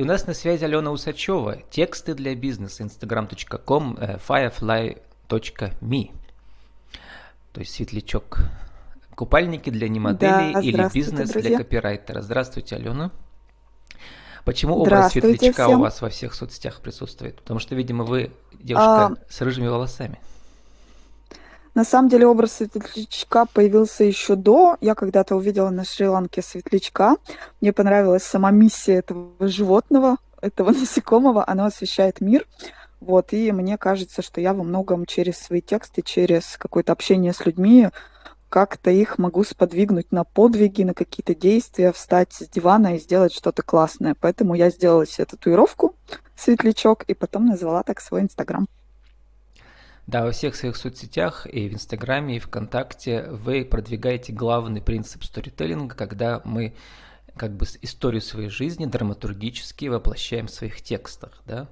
И у нас на связи Алена Усачева. Тексты для бизнеса. instagram.com э, firefly.me То есть светлячок. Купальники для немоделей да, или бизнес друзья. для копирайтера. Здравствуйте, Алена. Почему образ светлячка всем. у вас во всех соцсетях присутствует? Потому что, видимо, вы девушка а... с рыжими волосами. На самом деле образ светлячка появился еще до. Я когда-то увидела на Шри-Ланке светлячка. Мне понравилась сама миссия этого животного, этого насекомого. Оно освещает мир. Вот, и мне кажется, что я во многом через свои тексты, через какое-то общение с людьми как-то их могу сподвигнуть на подвиги, на какие-то действия, встать с дивана и сделать что-то классное. Поэтому я сделала себе татуировку, светлячок, и потом назвала так свой Инстаграм. Да, во всех своих соцсетях, и в Инстаграме, и ВКонтакте вы продвигаете главный принцип сторителлинга, когда мы как бы историю своей жизни драматургически воплощаем в своих текстах, да?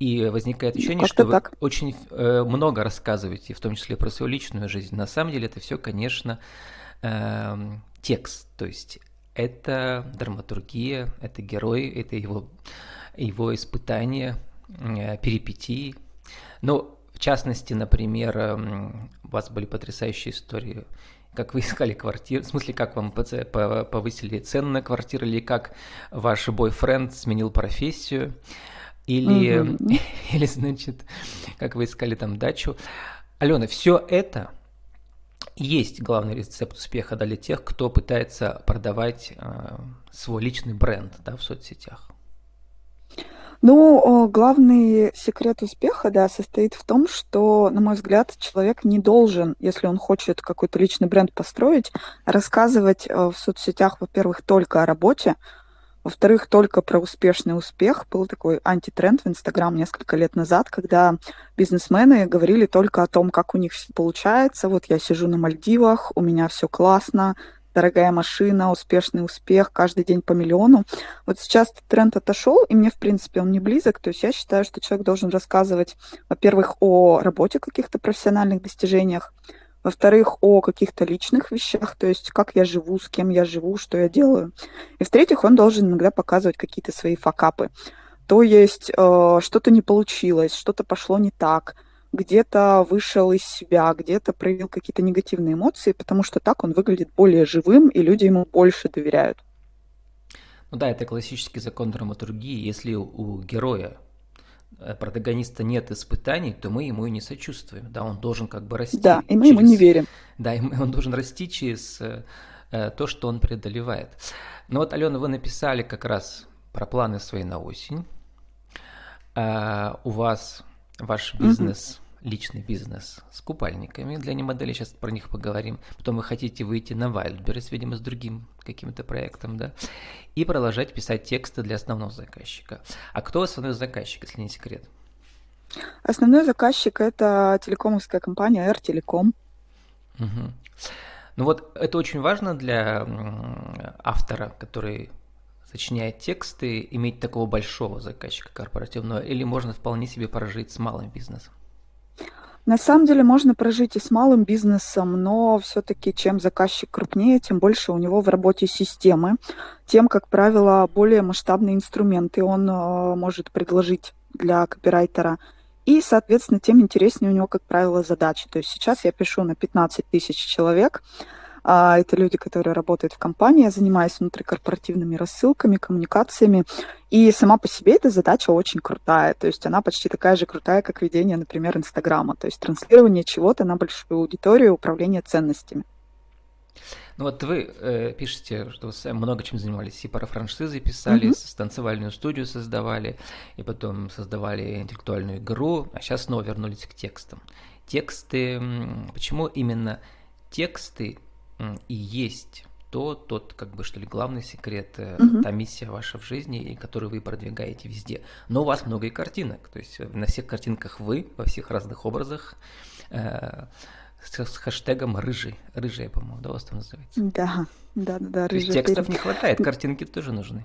И возникает ощущение, ну, что вы так. очень э, много рассказываете, в том числе про свою личную жизнь. На самом деле это все, конечно, э, текст, то есть это драматургия, это герой, это его, его испытания, э, перипетии. Но частности, например, эм, у вас были потрясающие истории, как вы искали квартиру, в смысле, как вам повысили цены на квартиру, или как ваш бойфренд сменил профессию, или, mm-hmm. или, значит, как вы искали там дачу. Алена, все это есть главный рецепт успеха для тех, кто пытается продавать э, свой личный бренд да, в соцсетях. Ну, главный секрет успеха, да, состоит в том, что, на мой взгляд, человек не должен, если он хочет какой-то личный бренд построить, рассказывать э, в соцсетях, во-первых, только о работе, во-вторых, только про успешный успех. Был такой антитренд в Инстаграм несколько лет назад, когда бизнесмены говорили только о том, как у них все получается. Вот я сижу на Мальдивах, у меня все классно, дорогая машина, успешный успех, каждый день по миллиону. Вот сейчас тренд отошел, и мне, в принципе, он не близок. То есть я считаю, что человек должен рассказывать, во-первых, о работе, каких-то профессиональных достижениях, во-вторых, о каких-то личных вещах, то есть как я живу, с кем я живу, что я делаю. И в-третьих, он должен иногда показывать какие-то свои факапы. То есть э, что-то не получилось, что-то пошло не так, где-то вышел из себя, где-то проявил какие-то негативные эмоции, потому что так он выглядит более живым, и люди ему больше доверяют. Ну да, это классический закон драматургии. Если у героя, э, протагониста нет испытаний, то мы ему и не сочувствуем. Да, он должен как бы расти. Да, и мы через... ему не верим. Да, и он должен расти через э, то, что он преодолевает. Но вот, Алена, вы написали как раз про планы свои на осень. А, у вас ваш бизнес личный бизнес с купальниками для немодели, сейчас про них поговорим. Потом вы хотите выйти на Wildberries, видимо, с другим каким-то проектом, да, и продолжать писать тексты для основного заказчика. А кто основной заказчик, если не секрет? Основной заказчик – это телекомовская компания Air Telecom. Угу. Ну вот это очень важно для автора, который сочиняет тексты, иметь такого большого заказчика корпоративного, или можно вполне себе прожить с малым бизнесом? На самом деле можно прожить и с малым бизнесом, но все-таки чем заказчик крупнее, тем больше у него в работе системы, тем, как правило, более масштабные инструменты он э, может предложить для копирайтера. И, соответственно, тем интереснее у него, как правило, задачи. То есть сейчас я пишу на 15 тысяч человек, это люди, которые работают в компании, я занимаюсь внутрикорпоративными рассылками, коммуникациями. И сама по себе эта задача очень крутая. То есть она почти такая же крутая, как ведение, например, Инстаграма. То есть транслирование чего-то на большую аудиторию, управление ценностями. Ну вот вы э, пишете, что вы много чем занимались, и про франшизы писали, mm-hmm. танцевальную студию создавали, и потом создавали интеллектуальную игру, а сейчас снова вернулись к текстам. Тексты, почему именно тексты и есть то, тот, как бы, что ли, главный секрет, угу. та миссия ваша в жизни, и которую вы продвигаете везде. Но у вас много и картинок, то есть на всех картинках вы, во всех разных образах, э, с, с хэштегом рыжий, рыжая, по-моему, да, у вас там называется? Да, да, да, да, рыжий. То есть текстов не хватает, картинки тоже нужны.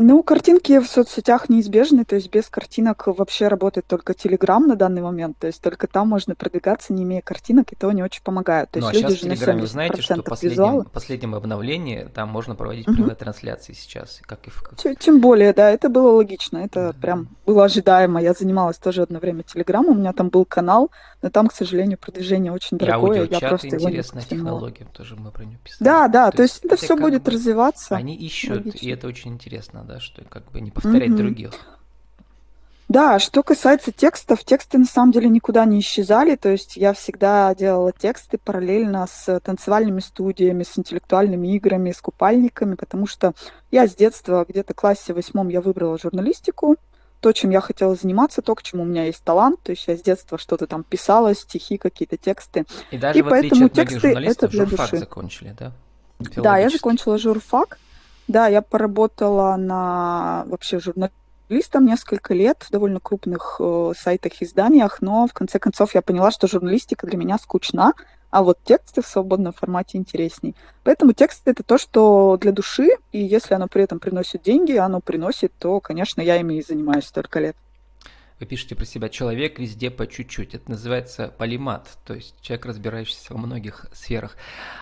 Ну, картинки в соцсетях неизбежны, то есть без картинок вообще работает только Telegram на данный момент, то есть только там можно продвигаться, не имея картинок, и то не очень помогает. То ну, есть а сейчас в Телеграме вы знаете, что в последнем, последнем обновлении там можно проводить прямые угу. трансляции сейчас, как и в... Тем более, да, это было логично, это mm-hmm. прям было ожидаемо. Я занималась тоже одно время Телеграмом, у меня там был канал, но там, к сожалению, продвижение очень дорогое. Я просто интересная технология, тоже мы про нее писали. Да, да, то, то есть это все будет развиваться. Они ищут, логично. и это очень интересно да, что как бы не повторять mm-hmm. других. Да, что касается текстов, тексты на самом деле никуда не исчезали, то есть я всегда делала тексты параллельно с танцевальными студиями, с интеллектуальными играми, с купальниками, потому что я с детства, где-то в классе восьмом я выбрала журналистику, то, чем я хотела заниматься, то, к чему у меня есть талант, то есть я с детства что-то там писала, стихи, какие-то тексты. И даже и в поэтому от тексты это для души. закончили, да? Да, я закончила журфак. Да, я поработала на вообще журналистом несколько лет в довольно крупных э, сайтах, изданиях, но в конце концов я поняла, что журналистика для меня скучна, а вот тексты в свободном формате интересней. Поэтому текст это то, что для души, и если оно при этом приносит деньги, оно приносит, то, конечно, я ими и занимаюсь столько лет. Вы пишете про себя «человек везде по чуть-чуть». Это называется полимат, то есть человек, разбирающийся во многих сферах.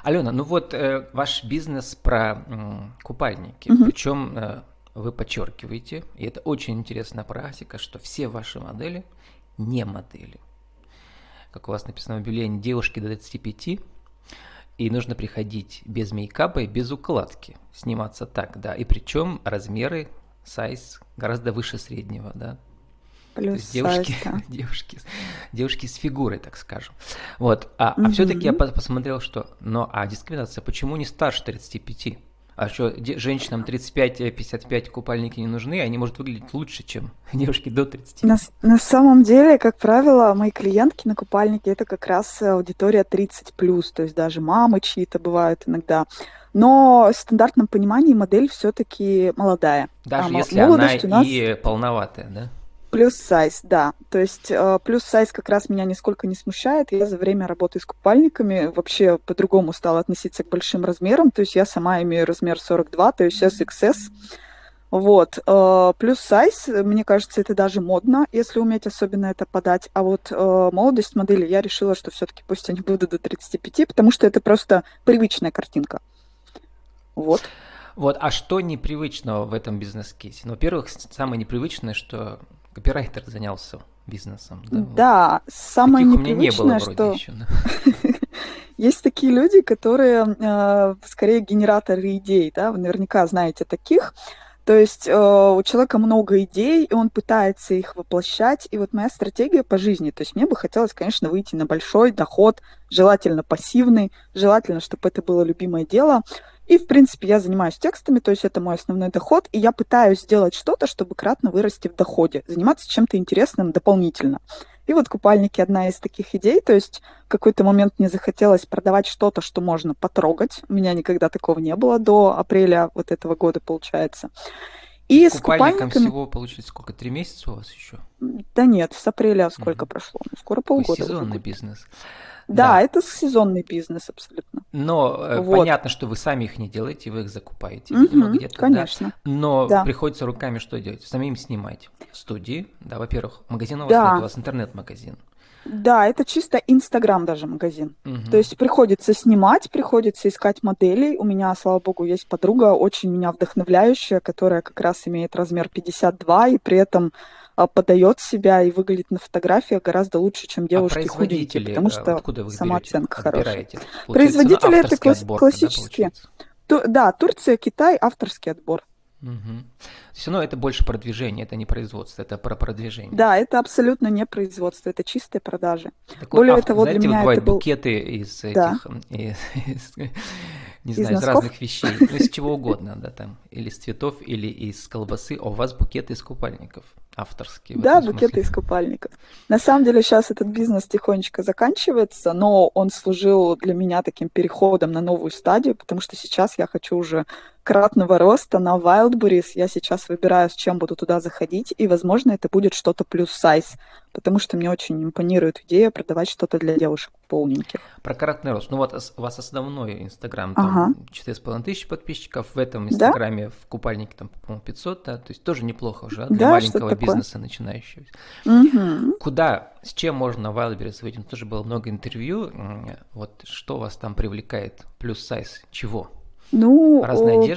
Алена, ну вот э, ваш бизнес про э, купальники, угу. причем э, вы подчеркиваете, и это очень интересная практика, что все ваши модели не модели. Как у вас написано в объявлении, девушки до 25, и нужно приходить без мейкапа и без укладки, сниматься так, да, и причем размеры, сайз гораздо выше среднего, да, Плюс девушки, девушки, девушки с фигурой, так скажем. Вот. А, угу. а все-таки я посмотрел, что. Но а дискриминация, почему не старше 35? А что, женщинам 35-55 купальники не нужны, они, может, выглядеть лучше, чем девушки до 30. На, на самом деле, как правило, мои клиентки на купальнике это как раз аудитория 30 то есть даже мамы чьи-то бывают иногда. Но в стандартном понимании модель все-таки молодая. Даже а если она нас... и полноватая, да? Плюс сайз, да. То есть э, плюс сайз как раз меня нисколько не смущает. Я за время работы с купальниками вообще по-другому стала относиться к большим размерам. То есть я сама имею размер 42, то есть SXS. Вот. Э, плюс сайз, мне кажется, это даже модно, если уметь особенно это подать. А вот э, молодость модели я решила, что все-таки пусть они будут до 35, потому что это просто привычная картинка. Вот. Вот, а что непривычного в этом бизнес-кейсе? Ну, во-первых, самое непривычное, что копирайтер занялся бизнесом. Да, да вот. самое Таких непривычное, что еще, да. есть такие люди, которые э, скорее генераторы идей, да, вы наверняка знаете таких. То есть э, у человека много идей, и он пытается их воплощать. И вот моя стратегия по жизни, то есть мне бы хотелось, конечно, выйти на большой доход, желательно пассивный, желательно, чтобы это было любимое дело. И, в принципе, я занимаюсь текстами, то есть это мой основной доход, и я пытаюсь сделать что-то, чтобы кратно вырасти в доходе, заниматься чем-то интересным дополнительно. И вот купальники одна из таких идей, то есть в какой-то момент мне захотелось продавать что-то, что можно потрогать. У меня никогда такого не было до апреля вот этого года, получается. И с, с купальниками... всего получится сколько? Три месяца у вас еще? Да нет, с апреля сколько mm-hmm. прошло? Ну, скоро полгода. Сезонный бизнес. Да, да, это сезонный бизнес абсолютно. Но э, вот. понятно, что вы сами их не делаете, вы их закупаете, угу, где-то. Конечно. Да? Но да. приходится руками что делать? Самим снимать в студии. Да, во-первых, магазин у вас да. нет, у вас интернет-магазин. Да, это чисто Инстаграм даже магазин. Угу. То есть приходится снимать, приходится искать моделей. У меня, слава богу, есть подруга, очень меня вдохновляющая, которая как раз имеет размер 52 и при этом а, подает себя и выглядит на фотографиях гораздо лучше, чем а девушки а худенькие, потому что вы сама оценка хорошая. Производители это класс- отбор, классические. Ту, да, Турция, Китай, авторский отбор. Угу. Все равно это больше продвижение, это не производство, это про продвижение. Да, это абсолютно не производство, это чистые продажи. Так Более того, знаете, для меня вот это был... букеты из этих, да. из, из, не из знаю, носков? из разных вещей, ну, из чего угодно, да, там, или из цветов, или из колбасы, а у вас букеты из купальников авторские. Да, букеты из купальников. На самом деле сейчас этот бизнес тихонечко заканчивается, но он служил для меня таким переходом на новую стадию, потому что сейчас я хочу уже кратного роста на Wildberries. Я сейчас выбираю, с чем буду туда заходить, и, возможно, это будет что-то плюс сайз, потому что мне очень импонирует идея продавать что-то для девушек полненьких. Про кратный рост. Ну вот у вас основной Инстаграм, там ага. 4,5 тысячи подписчиков, в этом Инстаграме да? в купальнике там, по-моему, 500, да, то есть тоже неплохо уже для да, маленького бизнеса начинающего. Угу. Куда, с чем можно Wildberries выйти? Тоже было много интервью, вот что вас там привлекает, плюс сайз, чего? Ну,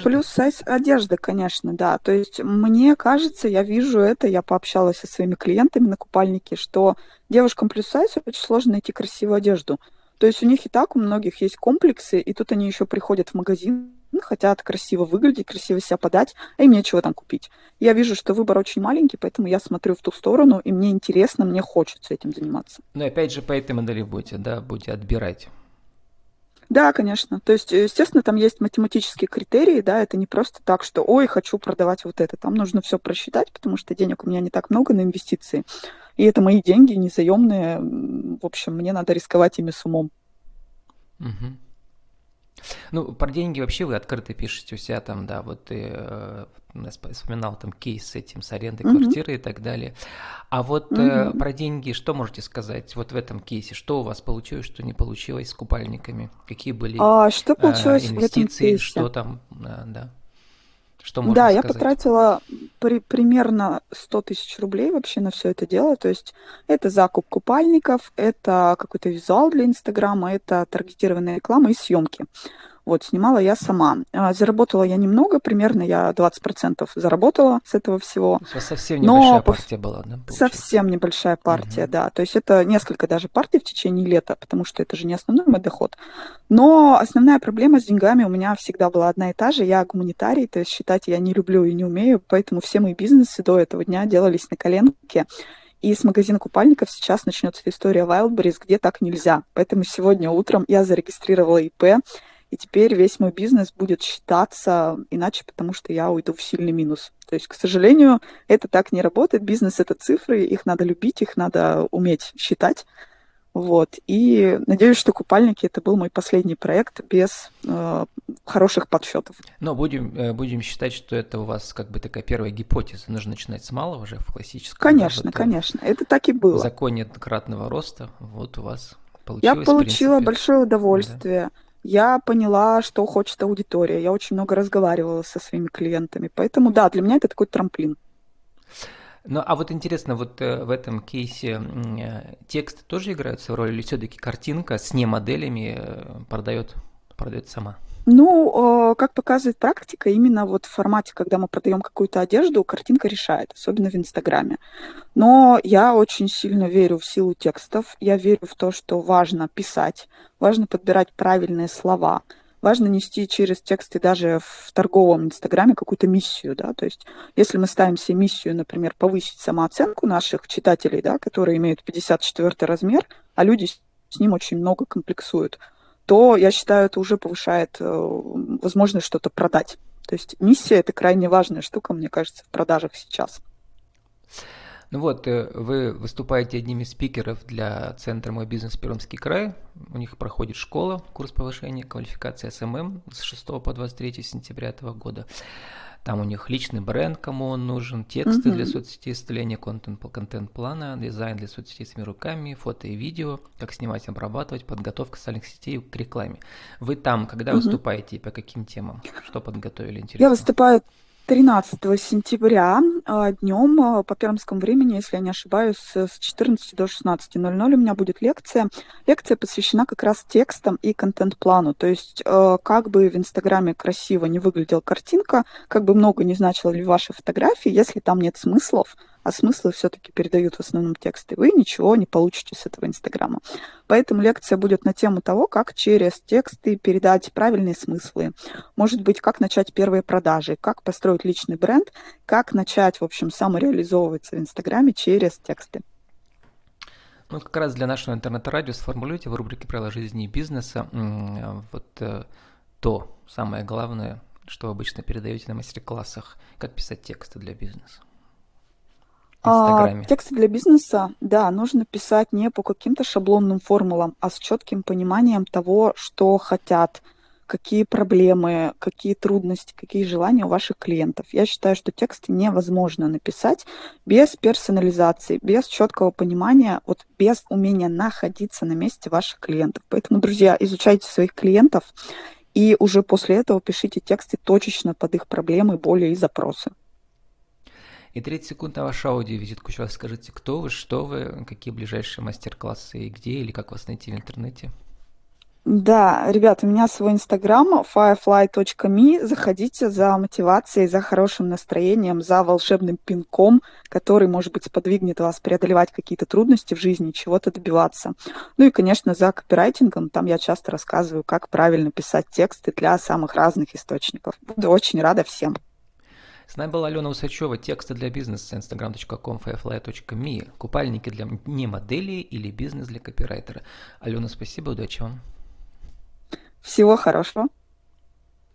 плюс сайз одежды, конечно, да. То есть мне кажется, я вижу это, я пообщалась со своими клиентами на купальнике, что девушкам плюс сайз очень сложно найти красивую одежду. То есть у них и так у многих есть комплексы, и тут они еще приходят в магазин, хотят красиво выглядеть, красиво себя подать, а им нечего там купить. Я вижу, что выбор очень маленький, поэтому я смотрю в ту сторону, и мне интересно, мне хочется этим заниматься. Ну и опять же по этой модели будете, да, будете отбирать да, конечно. То есть, естественно, там есть математические критерии, да, это не просто так, что, ой, хочу продавать вот это. Там нужно все просчитать, потому что денег у меня не так много на инвестиции. И это мои деньги, незаемные. В общем, мне надо рисковать ими с умом. Угу. Ну, про деньги вообще вы открыто пишете у себя там, да, вот ты э, вспоминал там кейс с этим, с арендой mm-hmm. квартиры и так далее. А вот mm-hmm. э, про деньги что можете сказать вот в этом кейсе? Что у вас получилось, что не получилось с купальниками? Какие были а, что получилось э, инвестиции, в этом кейсе? что там, э, да? Что можно да, сказать? я потратила при, примерно 100 тысяч рублей вообще на все это дело. То есть это закуп купальников, это какой-то визуал для Инстаграма, это таргетированная реклама и съемки. Вот, снимала я сама. А, заработала я немного, примерно я 20% заработала с этого всего. Совсем небольшая Но партия была, да? Получается? Совсем небольшая партия, угу. да. То есть это несколько даже партий в течение лета, потому что это же не основной мой доход. Но основная проблема с деньгами у меня всегда была одна и та же. Я гуманитарий, то есть считать я не люблю и не умею, поэтому все мои бизнесы до этого дня делались на коленке. И с магазина купальников сейчас начнется история Wildberries, где так нельзя. Поэтому сегодня утром я зарегистрировала ИП, и теперь весь мой бизнес будет считаться иначе, потому что я уйду в сильный минус. То есть, к сожалению, это так не работает. Бизнес — это цифры, их надо любить, их надо уметь считать. Вот. И надеюсь, что купальники это был мой последний проект без э, хороших подсчетов. Но будем, э, будем считать, что это у вас как бы такая первая гипотеза. Нужно начинать с малого уже в классическом. Конечно, да, вот, конечно. Это так и было. В законе кратного роста. Вот у вас получилось. Я получила большое удовольствие. Да я поняла, что хочет аудитория. Я очень много разговаривала со своими клиентами. Поэтому, да, для меня это такой трамплин. Ну, а вот интересно, вот э, в этом кейсе э, тексты тоже играют свою роль, или все-таки картинка с не моделями э, продает, продает сама? Ну, как показывает практика, именно вот в формате, когда мы продаем какую-то одежду, картинка решает, особенно в Инстаграме. Но я очень сильно верю в силу текстов, я верю в то, что важно писать, важно подбирать правильные слова, важно нести через тексты даже в торговом Инстаграме какую-то миссию, да, то есть если мы ставим себе миссию, например, повысить самооценку наших читателей, да, которые имеют 54 размер, а люди с ним очень много комплексуют, то, я считаю, это уже повышает э, возможность что-то продать. То есть миссия – это крайне важная штука, мне кажется, в продажах сейчас. Ну вот, э, вы выступаете одним из спикеров для Центра «Мой бизнес Пермский край». У них проходит школа, курс повышения квалификации SMM с 6 по 23 сентября этого года. Там у них личный бренд, кому он нужен, тексты mm-hmm. для соцсетей, составление контент, контент-плана, дизайн для соцсетей своими руками, фото и видео, как снимать, обрабатывать, подготовка социальных сетей к рекламе. Вы там, когда mm-hmm. выступаете и по каким темам? Что подготовили интересно? Я выступаю 13 сентября а, днем а, по пермскому времени, если я не ошибаюсь, с 14 до 16.00 у меня будет лекция. Лекция посвящена как раз текстам и контент-плану. То есть а, как бы в Инстаграме красиво не выглядела картинка, как бы много не значила ли ваши фотографии, если там нет смыслов, а смыслы все-таки передают в основном тексты, вы ничего не получите с этого Инстаграма. Поэтому лекция будет на тему того, как через тексты передать правильные смыслы. Может быть, как начать первые продажи, как построить личный бренд, как начать, в общем, самореализовываться в Инстаграме через тексты. Ну, как раз для нашего интернет-радио сформулируйте в рубрике «Правила жизни и бизнеса» вот э, то самое главное, что обычно передаете на мастер-классах, как писать тексты для бизнеса. А, тексты для бизнеса, да, нужно писать не по каким-то шаблонным формулам, а с четким пониманием того, что хотят какие проблемы, какие трудности, какие желания у ваших клиентов. Я считаю, что тексты невозможно написать без персонализации, без четкого понимания, вот без умения находиться на месте ваших клиентов. Поэтому, друзья, изучайте своих клиентов и уже после этого пишите тексты точечно под их проблемы, боли и запросы. И 30 секунд на вашу аудиовизитку. Еще раз скажите, кто вы, что вы, какие ближайшие мастер-классы и где, или как вас найти в интернете. Да, ребят, у меня свой инстаграм firefly.me. Заходите за мотивацией, за хорошим настроением, за волшебным пинком, который, может быть, сподвигнет вас преодолевать какие-то трудности в жизни, чего-то добиваться. Ну и, конечно, за копирайтингом. Там я часто рассказываю, как правильно писать тексты для самых разных источников. Буду очень рада всем. С нами была Алена Усачева, тексты для бизнеса, instagram.com, firefly.me, купальники для не моделей или бизнес для копирайтера. Алена, спасибо, удачи вам. Всего хорошего.